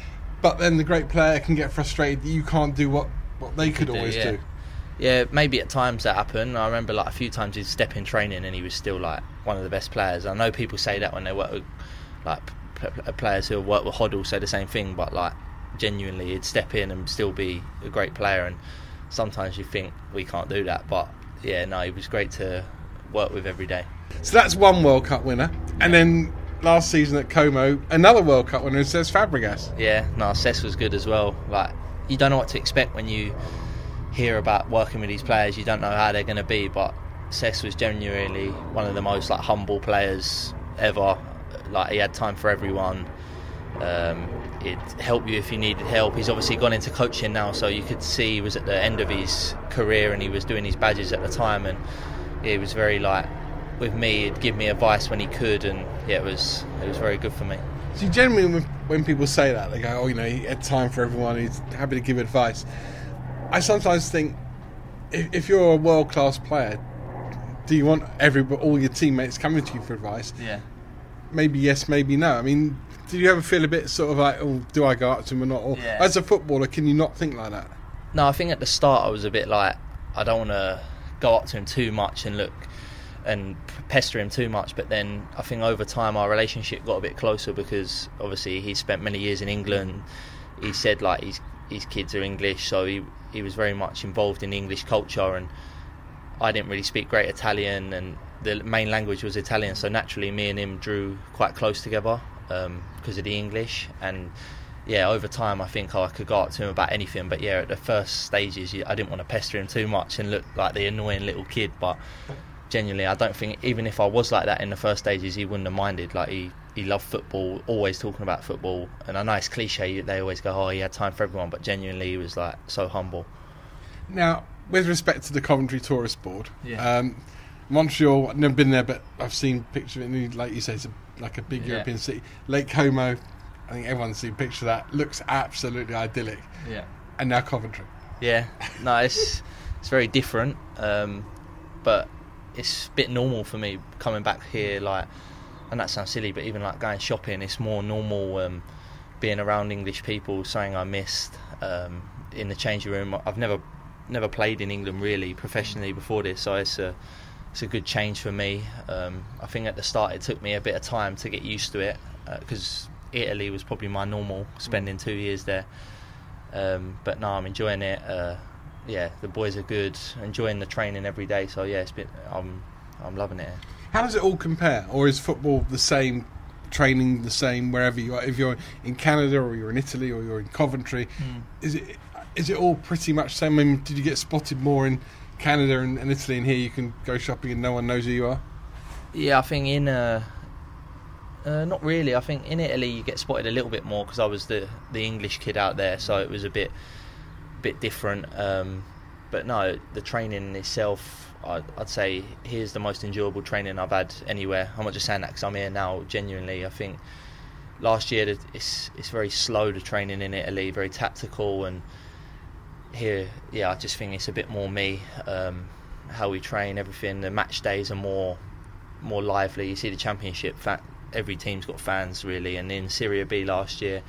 But then the great player can get frustrated that you can't do what, what they could do, always yeah. do. Yeah, maybe at times that happened. I remember like a few times he'd step in training and he was still like one of the best players. I know people say that when they work with like players who work with Hoddle say the same thing, but like genuinely he'd step in and still be a great player. And sometimes you think we can't do that, but yeah, no, he was great to work with every day. So that's one World Cup winner. And then last season at Como, another World Cup winner, Cesc Fabregas. Yeah, no, Cesc was good as well. Like you don't know what to expect when you hear about working with these players. You don't know how they're going to be, but Cesc was genuinely one of the most like humble players ever. Like he had time for everyone. Um, it'd help you if you needed help. He's obviously gone into coaching now, so you could see he was at the end of his career and he was doing his badges at the time, and he was very like with me. He'd give me advice when he could, and yeah, it was it was very good for me. So generally, when people say that, they go, "Oh, you know, he had time for everyone. He's happy to give advice." I sometimes think, if, if you're a world class player, do you want every all your teammates coming to you for advice? Yeah. Maybe yes, maybe no. I mean, do you ever feel a bit sort of like, "Oh, do I go up to him or not?" Or Yeah. as a footballer, can you not think like that? No, I think at the start I was a bit like I don't want to go up to him too much and look and pester him too much. But then I think over time our relationship got a bit closer because obviously he spent many years in England. He said like his his kids are English, so he he was very much involved in English culture and I didn't really speak great Italian and the main language was Italian, so naturally me and him drew quite close together um, because of the English and yeah, over time I think I could go up to him about anything. But yeah, at the first stages, I didn't want to pester him too much and look like the annoying little kid. But genuinely, I don't think even if I was like that in the first stages, he wouldn't have minded. Like he he loved football, always talking about football. And I know it's cliche; they always go, "Oh, he had time for everyone," but genuinely, he was like so humble. Now, with respect to the Coventry Tourist Board, Yeah. um, Montreal, I've never been there, but I've seen pictures of it. And like you say, it's a, like a big Yeah. European city. Lake Como, I think everyone's seen pictures of that. Looks absolutely idyllic. Yeah. And now Coventry. Yeah, no, it's it's very different, um, but it's a bit normal for me coming back here. Like, and that sounds silly, but even like going shopping, it's more normal um, being around English people. saying I missed um, in the changing room. I've never never played in England really professionally before this, so it's a it's a good change for me. Um, I think at the start it took me a bit of time to get used to it because Italy was probably my normal, spending two years there. Um, but now I'm enjoying it. Uh, yeah, the boys are good. Enjoying the training every day. So yeah, it's been I'm I'm loving it. How does it all compare? Or is football the same, training the same wherever you are? If you're in Canada or you're in Italy or you're in Coventry, is it is it all pretty much the same? I mean, did you get spotted more in Canada and, and Italy, and here you can go shopping and no one knows who you are? Yeah, I think in uh, uh, not really. I think in Italy you get spotted a little bit more because I was the the English kid out there, so it was a bit bit different. Um, but no, the training itself, I'd, I'd say here's the most enjoyable training I've had anywhere. I'm not just saying that because I'm here now. Genuinely, I think last year it's it's very slow the training in Italy, very tactical, and here, yeah, I just think it's a bit more me. Um, how we train, everything. The match days are more more lively. You see the championship, every team's got fans really, and in Serie B last year,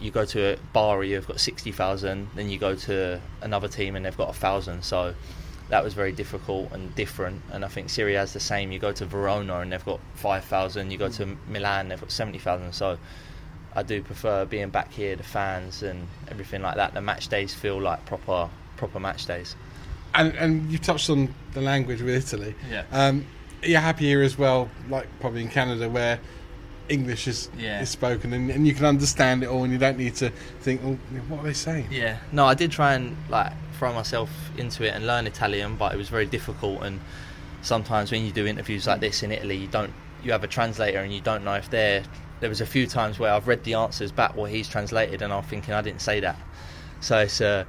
you go to a Bari, you've got sixty thousand, then you go to another team and they've got a thousand. So that was very difficult and different. And I think Serie A is the same. You go to Verona and they've got five thousand. You go to Milan, they've got seventy thousand. So I do prefer being back here, the fans and everything like that. The match days feel like proper proper match days. And and you touched on the language with Italy. Yeah. Um, you're happy here as well, like probably in Canada where English is Yeah. is spoken and, and you can understand it all and you don't need to think, oh, what are they saying? Yeah. No, I did try and like throw myself into it and learn Italian, but it was very difficult. And sometimes when you do interviews like this in Italy, you don't you have a translator and you don't know if they're. There was a few times where I've read the answers back what he's translated, and I'm thinking I didn't say that. So it's uh,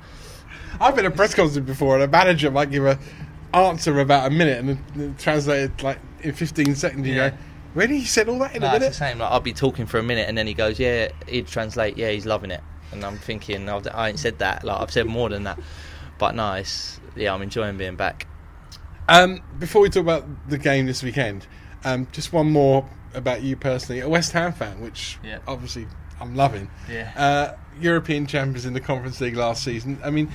I've been at a press conference before and a manager might give a answer about a minute and translated like in 15 seconds. You Yeah. go, really? He said all that in no, a it's the minute? same. Like I'll be talking for a minute, and then he goes, "Yeah, he'd translate. Yeah, he's loving it." And I'm thinking, I've- I ain't said that. Like I've said more than that. But no, it's yeah, I'm enjoying being back. Um, before we talk about the game this weekend, um, just one more about you personally. A West Ham fan, which Yeah. obviously I'm loving. Yeah. Uh, European champions in the Conference League last season. I mean,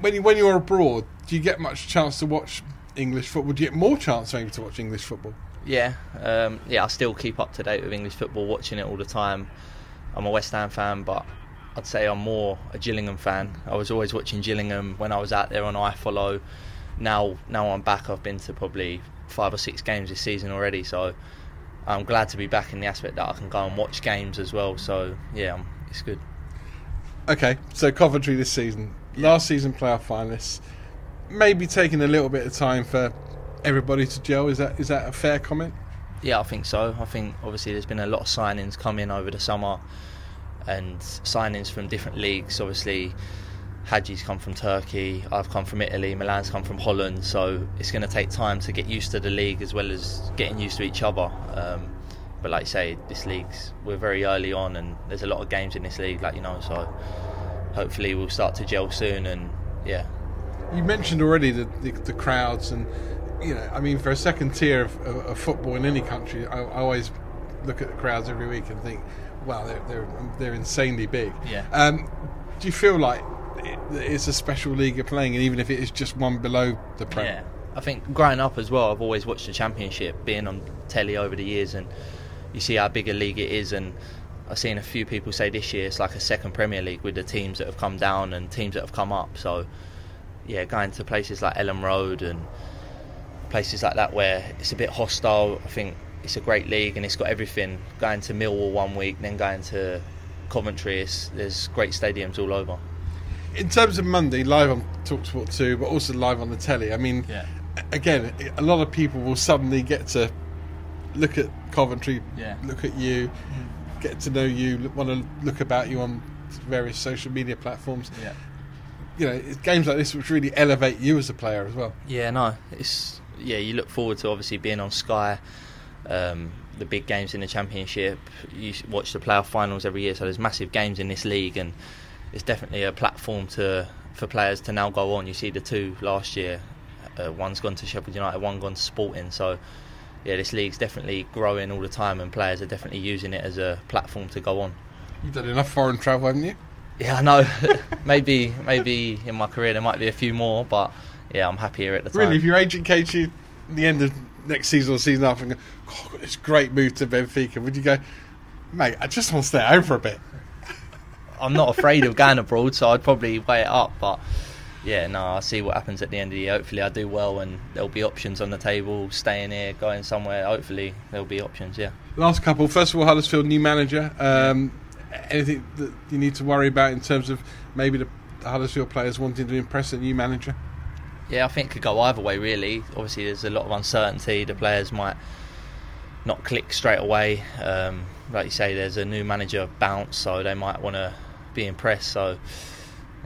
when you, when you're abroad, do you get much chance to watch English football? Do you get more chance maybe to watch English football? Yeah, um, yeah. I still keep up to date with English football, watching it all the time. I'm a West Ham fan, but I'd say I'm more a Gillingham fan. I was always watching Gillingham when I was out there on iFollow. Now, now I'm back. I've been to probably five or six games this season already, so I'm glad to be back in the aspect that I can go and watch games as well. So yeah, it's good. Okay, so Coventry this season, last season playoff finalists, maybe taking a little bit of time for everybody to gel. Is that is that a fair comment? Yeah, I think so. I think obviously there's been a lot of signings coming over the summer, and signings from different leagues. Obviously, Haji's come from Turkey, I've come from Italy, Milan's come from Holland. So it's going to take time to get used to the league as well as getting used to each other. Um, but like I say, this league's we're very early on, and there's a lot of games in this league, like you know. So hopefully we'll start to gel soon, and yeah. You mentioned already the, the, the crowds, and you know, I mean, for a second tier of, of, of football in any country, I, I, always look at the crowds every week and think, wow, they're they're, they're insanely big. Yeah. Um, do you feel like it's a special league you're playing, and even if it is just one below the Prem? Yeah. I think growing up as well, I've always watched the Championship, being on telly over the years, and you see how big a league it is. And I've seen a few people say this year it's like a second Premier League with the teams that have come down and teams that have come up. So, yeah, going to places like Elland Road and places like that where it's a bit hostile, I think it's a great league and it's got everything. Going to Millwall one week, then going to Coventry, there's great stadiums all over. In terms of Monday, live on Talksport 2, but also live on the telly, I mean, yeah. again, a lot of people will suddenly get to look at Coventry, yeah. look at you, mm. get to know you, want to look about you on various social media platforms. Yeah. You know, it's games like this which really elevate you as a player as well. Yeah, no, it's yeah. You look forward to obviously being on Sky, um, the big games in the Championship. You watch the playoff finals every year, so there's massive games in this league, and it's definitely a platform to for players to now go on. You see the two last year. Uh, one's gone to Sheffield United, one gone to Sporting. So yeah, this league's definitely growing all the time, and players are definitely using it as a platform to go on. You've done enough foreign travel, haven't you? Yeah, I know. maybe, maybe in my career there might be a few more, but yeah, I'm happy here at the time. Really, if your agent came to you the end of next season or season after and go, oh, got great move to Benfica, would you go, mate, I just want to stay home for a bit? I'm not afraid of going abroad, so I'd probably weigh it up, but yeah, no, I'll see what happens at the end of the year. Hopefully, I do well, and there'll be options on the table. Staying here, going somewhere. Hopefully, there'll be options. Yeah. Last couple. First of all, Huddersfield new manager. Um, anything that you need to worry about in terms of maybe the Huddersfield players wanting to impress a new manager? Yeah, I think it could go either way. Really, obviously, there's a lot of uncertainty. The players might not click straight away. Um, like you say, there's a new manager bounce, so they might want to be impressed. So,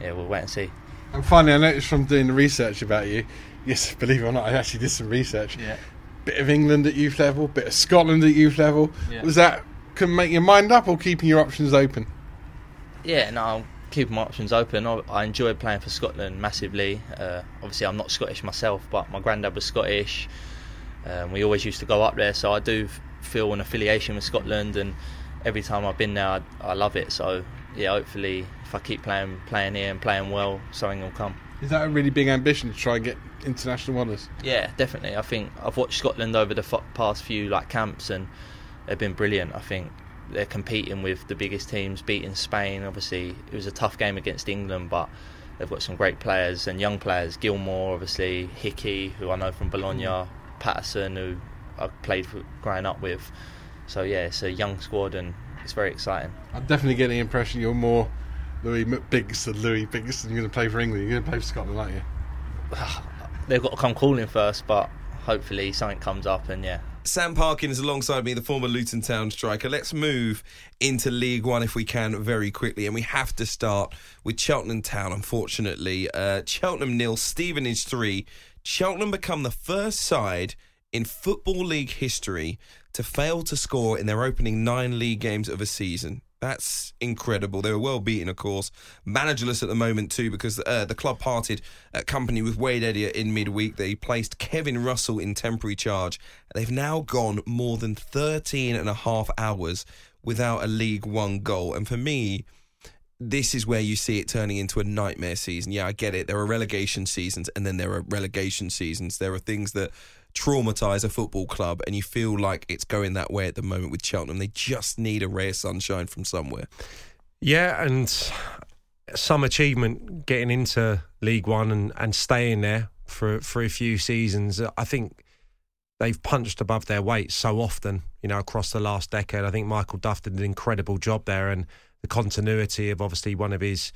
yeah, we'll wait and see. And finally, I noticed from doing the research about you, yes, believe it or not, I actually did some research. Yeah. Bit of England at youth level, bit of Scotland at youth level. Yeah. Was that can make your mind up or keeping your options open? Yeah, no, I'm keeping my options open. I, I enjoyed playing for Scotland massively. Uh, obviously, I'm not Scottish myself, but my granddad was Scottish. Um, we always used to go up there, so I do feel an affiliation with Scotland. And every time I've been there, I, I love it. So yeah, hopefully, if I keep playing playing here and playing well, something will come. Is that a really big ambition to try and get international honours? Yeah, definitely. I think I've watched Scotland over the f- past few like camps, and they've been brilliant. I think they're competing with the biggest teams, beating Spain. Obviously, it was a tough game against England, but they've got some great players and young players. Gilmour, obviously, Hickey, who I know from Bologna. Patterson, who I've played for, growing up with. So yeah, it's a young squad, and it's very exciting. I'm definitely getting the impression you're more Luis Binks than Luis Binks, and you're going to play for England. You're going to play for Scotland, aren't you? They've got to come calling first, but hopefully something comes up, and yeah. Sam Parkin is alongside me, the former Luton Town striker. Let's move into League One if we can very quickly. And we have to start with Cheltenham Town, unfortunately. Uh, Cheltenham nil, Stevenage three. Cheltenham become the first side in Football League history to fail to score in their opening nine league games of a season. That's incredible. They were well beaten, of course. Managerless at the moment, too, because uh, the club parted company with Wade Elliott in midweek. They placed Kevin Russell in temporary charge. They've now gone more than 13 and a half hours without a League One goal. And for me, this is where you see it turning into a nightmare season. Yeah, I get it. There are relegation seasons and then there are relegation seasons. There are things that traumatize a football club, and you feel like it's going that way at the moment with Cheltenham. They just need a ray of sunshine from somewhere. Yeah, and some achievement getting into League One and, and staying there for for a few seasons. I think they've punched above their weight so often, you know, across the last decade. I think Michael Duff did an incredible job there, and the continuity of obviously one of his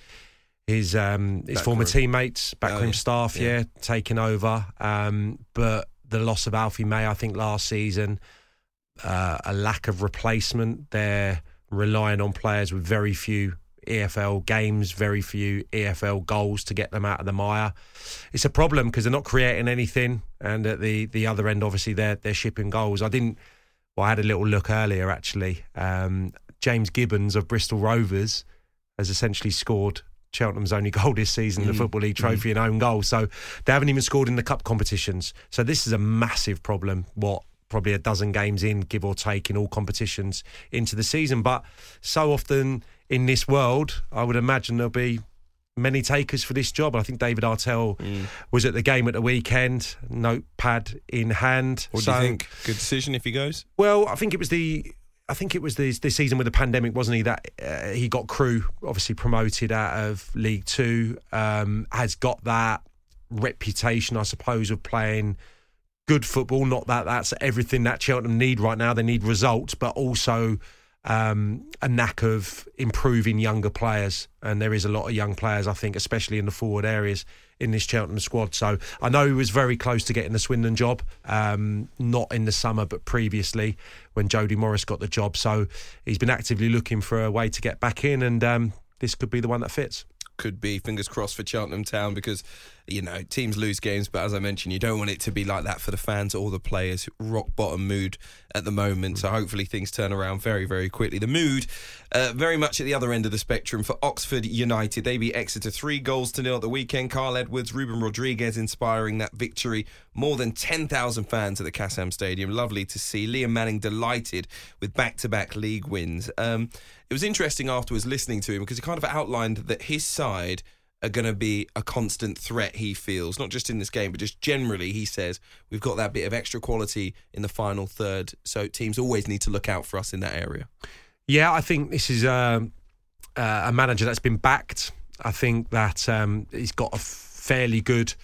his um, his former teammates, backroom yeah. staff, Yeah. yeah, taking over. Um, but the loss of Alfie May, I think, last season, uh, a lack of replacement. They're relying on players with very few EFL games, very few EFL goals to get them out of the mire. It's a problem because they're not creating anything, and at the the other end, obviously, they're they're shipping goals. I didn't. Well, I had a little look earlier actually. Um, James Gibbons of Bristol Rovers has essentially scored Cheltenham's only goal this season, in the mm. Football League Trophy mm. and own goal. So they haven't even scored in the cup competitions. So this is a massive problem. What probably a dozen games in, give or take, in all competitions into the season. But so often in this world, I would imagine there'll be many takers for this job. I think David Artell mm. was at the game at the weekend, notepad in hand. What So- do you think? Good decision if he goes. well, I think it was the. I think it was this, season with the pandemic, wasn't he? That uh, he got Crewe obviously promoted out of League Two, um, has got that reputation, I suppose, of playing good football. Not that that's everything that Cheltenham need right now. They need results, but also um, a knack of improving younger players. And there is a lot of young players, I think, especially in the forward areas in this Cheltenham squad. So I know he was very close to getting the Swindon job, um, not in the summer, but previously when Jody Morris got the job. So he's been actively looking for a way to get back in, and um, this could be the one that fits. Could be fingers crossed for Cheltenham Town because you know teams lose games, but as I mentioned, you don't want it to be like that for the fans or the players. Rock bottom mood at the moment, so hopefully things turn around very very quickly. The mood uh, very much at the other end of the spectrum for Oxford United. They beat Exeter three goals to nil at the weekend. Carl Edwards, Ruben Rodrigues inspiring that victory. More than ten thousand fans at the Kassam Stadium. Lovely to see. Liam Manning delighted with back to back league wins. Um, it was interesting afterwards listening to him because he kind of outlined that his side are going to be a constant threat, he feels, not just in this game, but just generally, he says, we've got that bit of extra quality in the final third. So teams always need to look out for us in that area. Yeah, I think this is um, uh, a manager that's been backed. I think that um, he's got a fairly good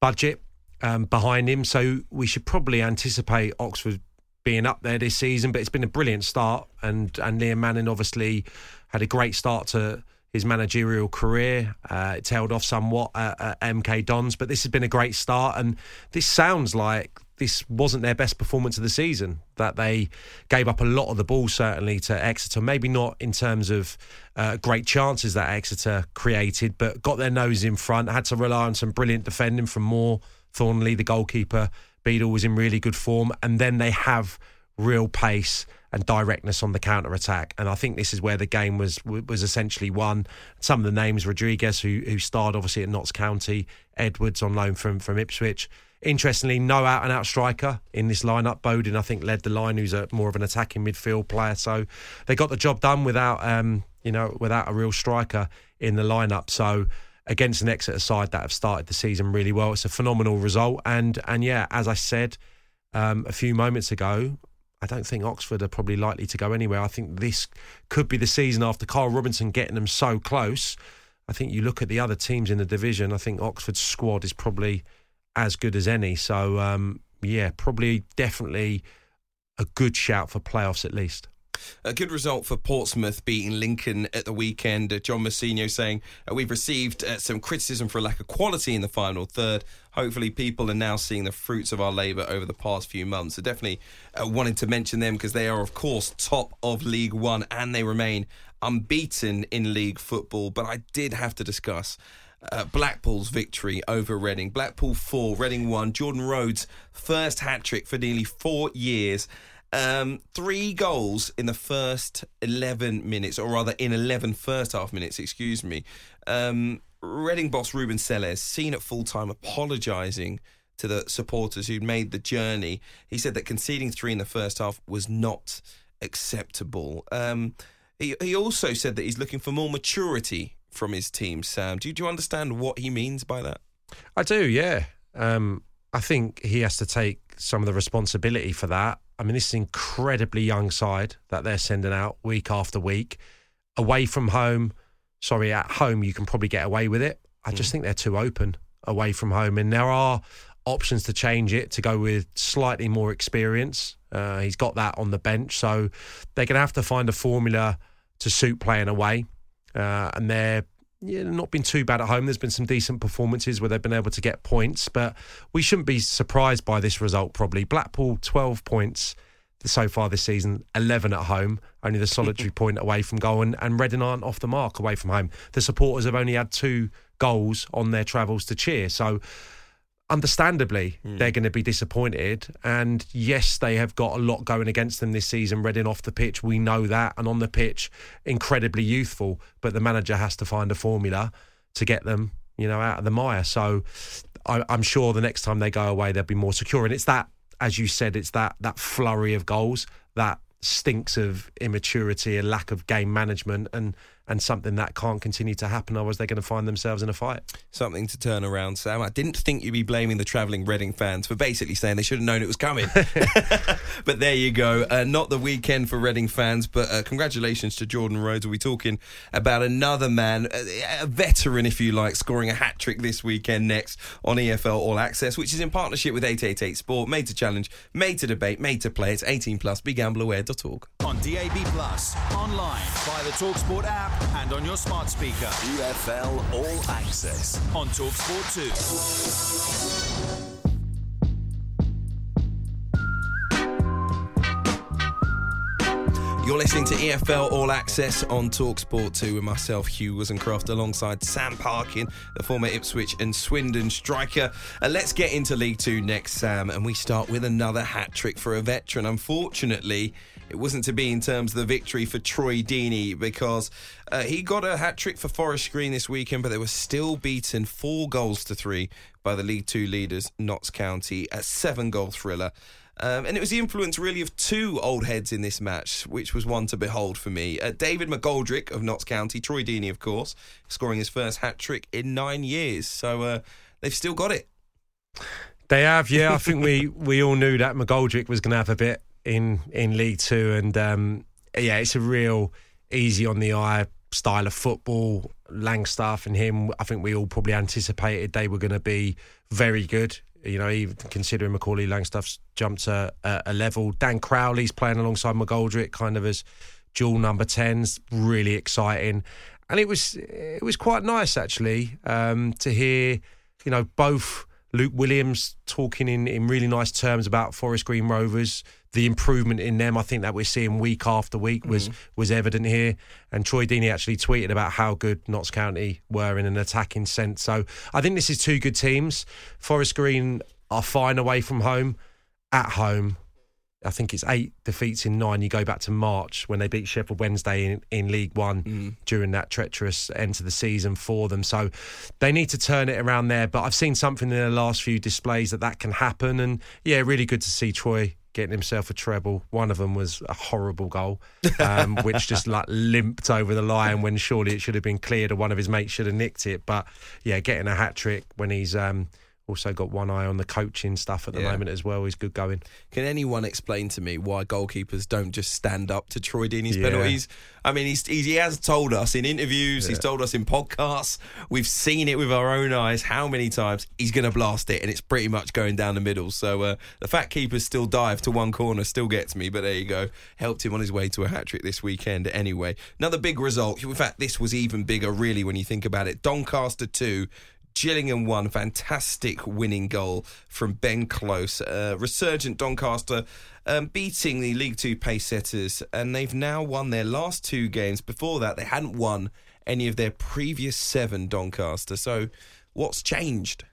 budget um, behind him, so we should probably anticipate Oxford being up there this season. But it's been a brilliant start, and and Liam Manning obviously had a great start to his managerial career. Uh, it tailed off somewhat at, at MK Dons, but this has been a great start, and this sounds like this wasn't their best performance of the season. That they gave up a lot of the ball, certainly to Exeter. Maybe not in terms of uh, great chances that Exeter created, but got their nose in front. Had to rely on some brilliant defending from Moore, Thorniley, the goalkeeper. Beadle was in really good form, and then they have real pace and directness on the counter attack. And I think this is where the game was was essentially won. Some of the names Rodrigues, who who starred obviously at Notts County, Edwards on loan from from Ipswich. Interestingly, no out and out striker in this lineup. Bowden, I think, led the line, who's a more of an attacking midfield player. So they got the job done without um, you know, without a real striker in the lineup. So against an Exeter side that have started the season really well, it's a phenomenal result. And and yeah, as I said um, a few moments ago, I don't think Oxford are probably likely to go anywhere. I think this could be the season after Carl Robinson getting them so close. I think you look at the other teams in the division. I think Oxford's squad is probably as good as any. So um, yeah, probably definitely a good shout for playoffs at least. A good result for Portsmouth beating Lincoln at the weekend. Uh, John Mousinho saying uh, we've received uh, some criticism for a lack of quality in the final third. Hopefully, people are now seeing the fruits of our labour over the past few months. So, definitely uh, wanted to mention them because they are, of course, top of League One and they remain unbeaten in league football. But I did have to discuss uh, Blackpool's victory over Reading. Blackpool 4, Reading 1. Jordan Rhodes' first hat trick for nearly four years. Um, three goals in the first 11 minutes, or rather in 11 first half minutes, excuse me. Um, Reading boss Ruben Sellés, seen at full time, apologising to the supporters who'd made the journey. He said that conceding three in the first half was not acceptable. Um, he, he also said that he's looking for more maturity from his team, Sam. Do you, do you understand what he means by that? I do, yeah. Um, I think he has to take some of the responsibility for that. I mean, this is an incredibly young side that they're sending out week after week. Away from home, sorry, at home, you can probably get away with it. I just think they're too open away from home. And there are options to change it to go with slightly more experience. Uh, he's got that on the bench. So they're going to have to find a formula to suit playing away, uh, and they're yeah, not been too bad at home. There's been some decent performances where they've been able to get points, but we shouldn't be surprised by this result. Probably Blackpool 12 points so far this season, 11 at home, only the solitary point away from goal, and, and Reading aren't off the mark away from home. The supporters have only had two goals on their travels to cheer, so understandably mm. they're going to be disappointed. And yes, they have got a lot going against them this season. Reading off the pitch, we know that, and on the pitch, incredibly youthful. But the manager has to find a formula to get them, you know, out of the mire. So I, I'm sure the next time they go away, they'll be more secure. And it's that as you said, it's that that flurry of goals that stinks of immaturity, a lack of game management, and and something that can't continue to happen. Otherwise, they're going to find themselves in a fight. Something to turn around, Sam. I didn't think you'd be blaming the travelling Reading fans for basically saying they should have known it was coming. but there you go. Uh, not the weekend for Reading fans, but uh, congratulations to Jordan Rhodes. We'll be talking about another man, a, a veteran, if you like, scoring a hat trick this weekend next on EFL All Access, which is in partnership with 888 Sport, made to challenge, made to debate, made to play. It's 18 plus. BeGambleAware.org. On DAB Plus, online, via the Talksport app and on your smart speaker. EFL All Access on Talksport 2. You're listening to EFL All Access on Talksport 2 with myself, Hugh Woozencroft, alongside Sam Parkin, the former Ipswich and Swindon striker. And let's get into League Two next, Sam, and we start with another hat trick for a veteran. Unfortunately, it wasn't to be in terms of the victory for Troy Deeney because uh, he got a hat trick for Forest Green this weekend, but they were still beaten four goals to three by the League Two leaders, Notts County, a seven goal thriller. Um, and it was the influence really of two old heads in this match, which was one to behold for me. Uh, David McGoldrick of Notts County, Troy Deeney, of course, scoring his first hat trick in nine years. So uh, they've still got it. They have, yeah. I think we, we all knew that McGoldrick was going to have a bit in in League Two, and um, yeah, it's a real easy on the eye style of football. Langstaff and him, I think we all probably anticipated they were going to be very good. You know, even considering Macaulay Langstaff's jumped a, a, level. Dan Crowley's playing alongside McGoldrick, kind of as dual number tens, really exciting. And it was it was quite nice actually um, to hear, you know, both Luke Williams talking in, in really nice terms about Forest Green Rovers the improvement in them, I think that we're seeing week after week was mm. was evident here. And Troy Deeney actually tweeted about how good Notts County were in an attacking sense. So I think this is two good teams. Forest Green are fine away from home. At home, I think it's eight defeats in nine. You go back to March when they beat Sheffield Wednesday in, in League One mm. during that treacherous end to the season for them. So they need to turn it around there. But I've seen something in the last few displays that that can happen. And yeah, really good to see Troy getting himself a treble. One of them was a horrible goal, um, which just like limped over the line when surely it should have been cleared, or one of his mates should have nicked it. But yeah, getting a hat trick when he's um, also got one eye on the coaching stuff at the yeah. moment as well. He's good going. Can anyone explain to me why goalkeepers don't just stand up to Troy Deeney's yeah. penalties? I mean, he's, he has told us in interviews, yeah. he's told us in podcasts, we've seen it with our own eyes how many times he's going to blast it, and it's pretty much going down the middle. So uh, the fact keepers still dive to one corner still gets me, but there you go. Helped him on his way to a hat trick this weekend anyway. Another big result. In fact, this was even bigger, really, when you think about it. Doncaster 2, Gillingham won. Fantastic winning goal from Ben Close. Uh, resurgent Doncaster um, beating the League Two pace setters, and they've now won their last two games. Before that, they hadn't won any of their previous seven Doncaster. So, what's changed?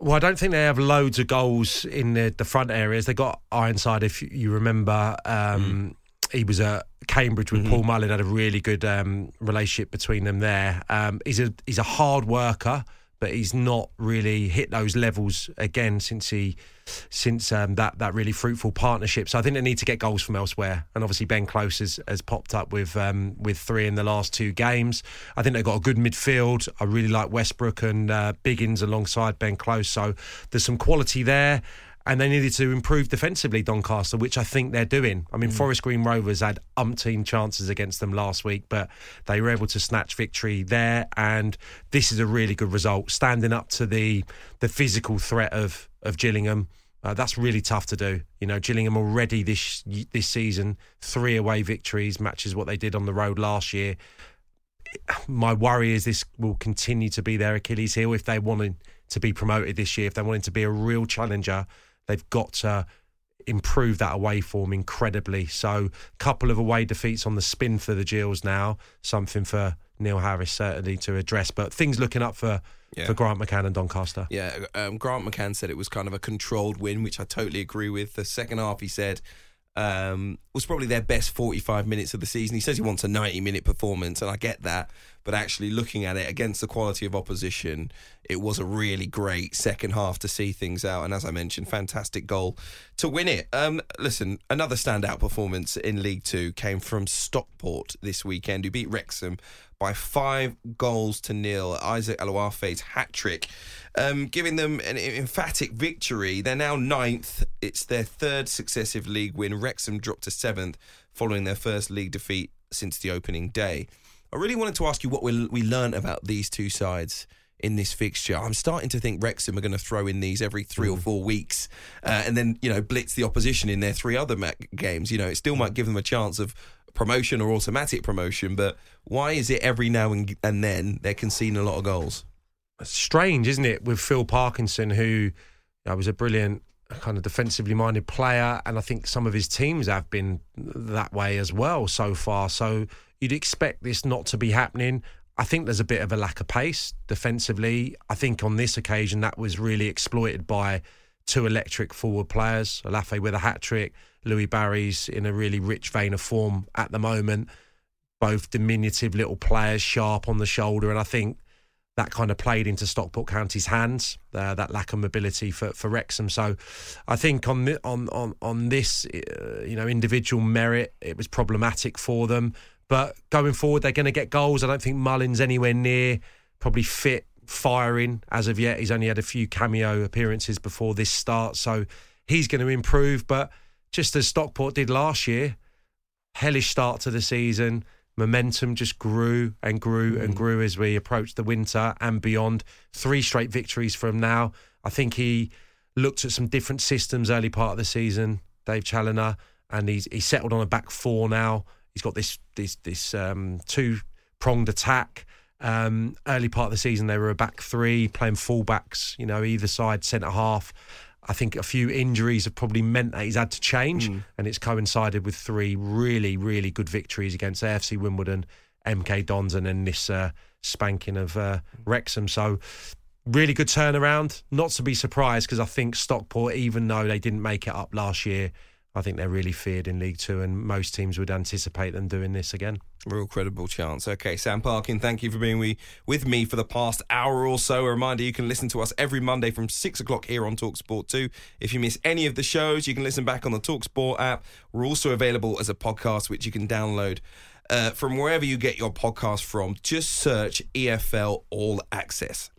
Well, I don't think they have loads of goals in the, the front areas. They got Ironside, if you remember. Um, mm. He was at Cambridge with mm-hmm. Paul Mullin, had a really good um, relationship between them there. Um, he's a he's a hard worker but he's not really hit those levels again since he since um, that that really fruitful partnership. So I think they need to get goals from elsewhere. And obviously Ben Close has, has popped up with um, with three in the last two games. I think they've got a good midfield. I really like Westbrook and uh, Biggins alongside Ben Close. So there's some quality there and they needed to improve defensively, Doncaster, which I think they're doing. I mean, mm. Forest Green Rovers had umpteen chances against them last week, but they were able to snatch victory there, and this is a really good result, standing up to the the physical threat of of Gillingham. Uh, that's really tough to do. You know, Gillingham already this this season three away victories matches what they did on the road last year. My worry is this will continue to be their Achilles heel if they wanted to be promoted this year. If they wanted to be a real challenger, they've got to improve that away form incredibly. So, a couple of away defeats on the spin for the Gills now, something for Neil Harris certainly to address. But things looking up for Yeah. for Grant McCann and Doncaster. Yeah, um, Grant McCann said it was kind of a controlled win, which I totally agree with. The second half, he said, um, was probably their best 45 minutes of the season. He says he wants a 90 minute performance, and I get that. But actually, looking at it against the quality of opposition, it was a really great second half to see things out. And as I mentioned, fantastic goal to win it. Um, listen, another standout performance in League Two came from Stockport this weekend, who beat Wrexham by five goals to nil. Isaac Olaofe's hat trick, um, giving them an emphatic victory. They're now ninth. It's their third successive league win. Wrexham dropped to seventh following their first league defeat since the opening day. I really wanted to ask you what we, we learned about these two sides in this fixture. I'm starting to think Wrexham are going to throw in these every three or four weeks, uh, and then you know blitz the opposition in their three other ma- games. You know, it still might give them a chance of promotion or automatic promotion, but why is it every now and, then they're conceding a lot of goals? strange, isn't it, with Phil Parkinson, who you know, was a brilliant uh, kind of defensively minded player, and I think some of his teams have been that way as well so far. So you'd expect this not to be happening. I think there's a bit of a lack of pace defensively. I think on this occasion that was really exploited by two electric forward players, Olaofe with a hat trick, Louis Barry's in a really rich vein of form at the moment. Both diminutive little players, sharp on the shoulder, and I think that kind of played into Stockport County's hands. Uh, that lack of mobility for, for Wrexham. So, I think on thi- on on on this, uh, you know, individual merit, it was problematic for them. But going forward, they're going to get goals. I don't think Mullin's anywhere near probably fit firing as of yet. He's only had a few cameo appearances before this start, so he's going to improve. But just as Stockport did last year, hellish start to the season. Momentum just grew and grew and grew as we approached the winter and beyond. Three straight victories from now. I think he looked at some different systems early part of the season, Dave Challinor, and he's he's settled on a back four now. He's got this this this um, two pronged attack. Um, early part of the season, they were a back three, playing fullbacks, you know, either side, centre half. I think a few injuries have probably meant that he's had to change, and it's coincided with three really, really good victories against AFC Wimbledon, MK Dons, and then this uh, spanking of uh, Wrexham. So, really good turnaround. Not to be surprised because I think Stockport, even though they didn't make it up last year, I think they're really feared in League Two, and most teams would anticipate them doing this again. Real credible chance. Okay, Sam Parkin, thank you for being we, with me for the past hour or so. A reminder you can listen to us every Monday from 6 o'clock here on Talksport 2. If you miss any of the shows, you can listen back on the Talksport app. We're also available as a podcast, which you can download uh, from wherever you get your podcast from. Just search EFL All Access.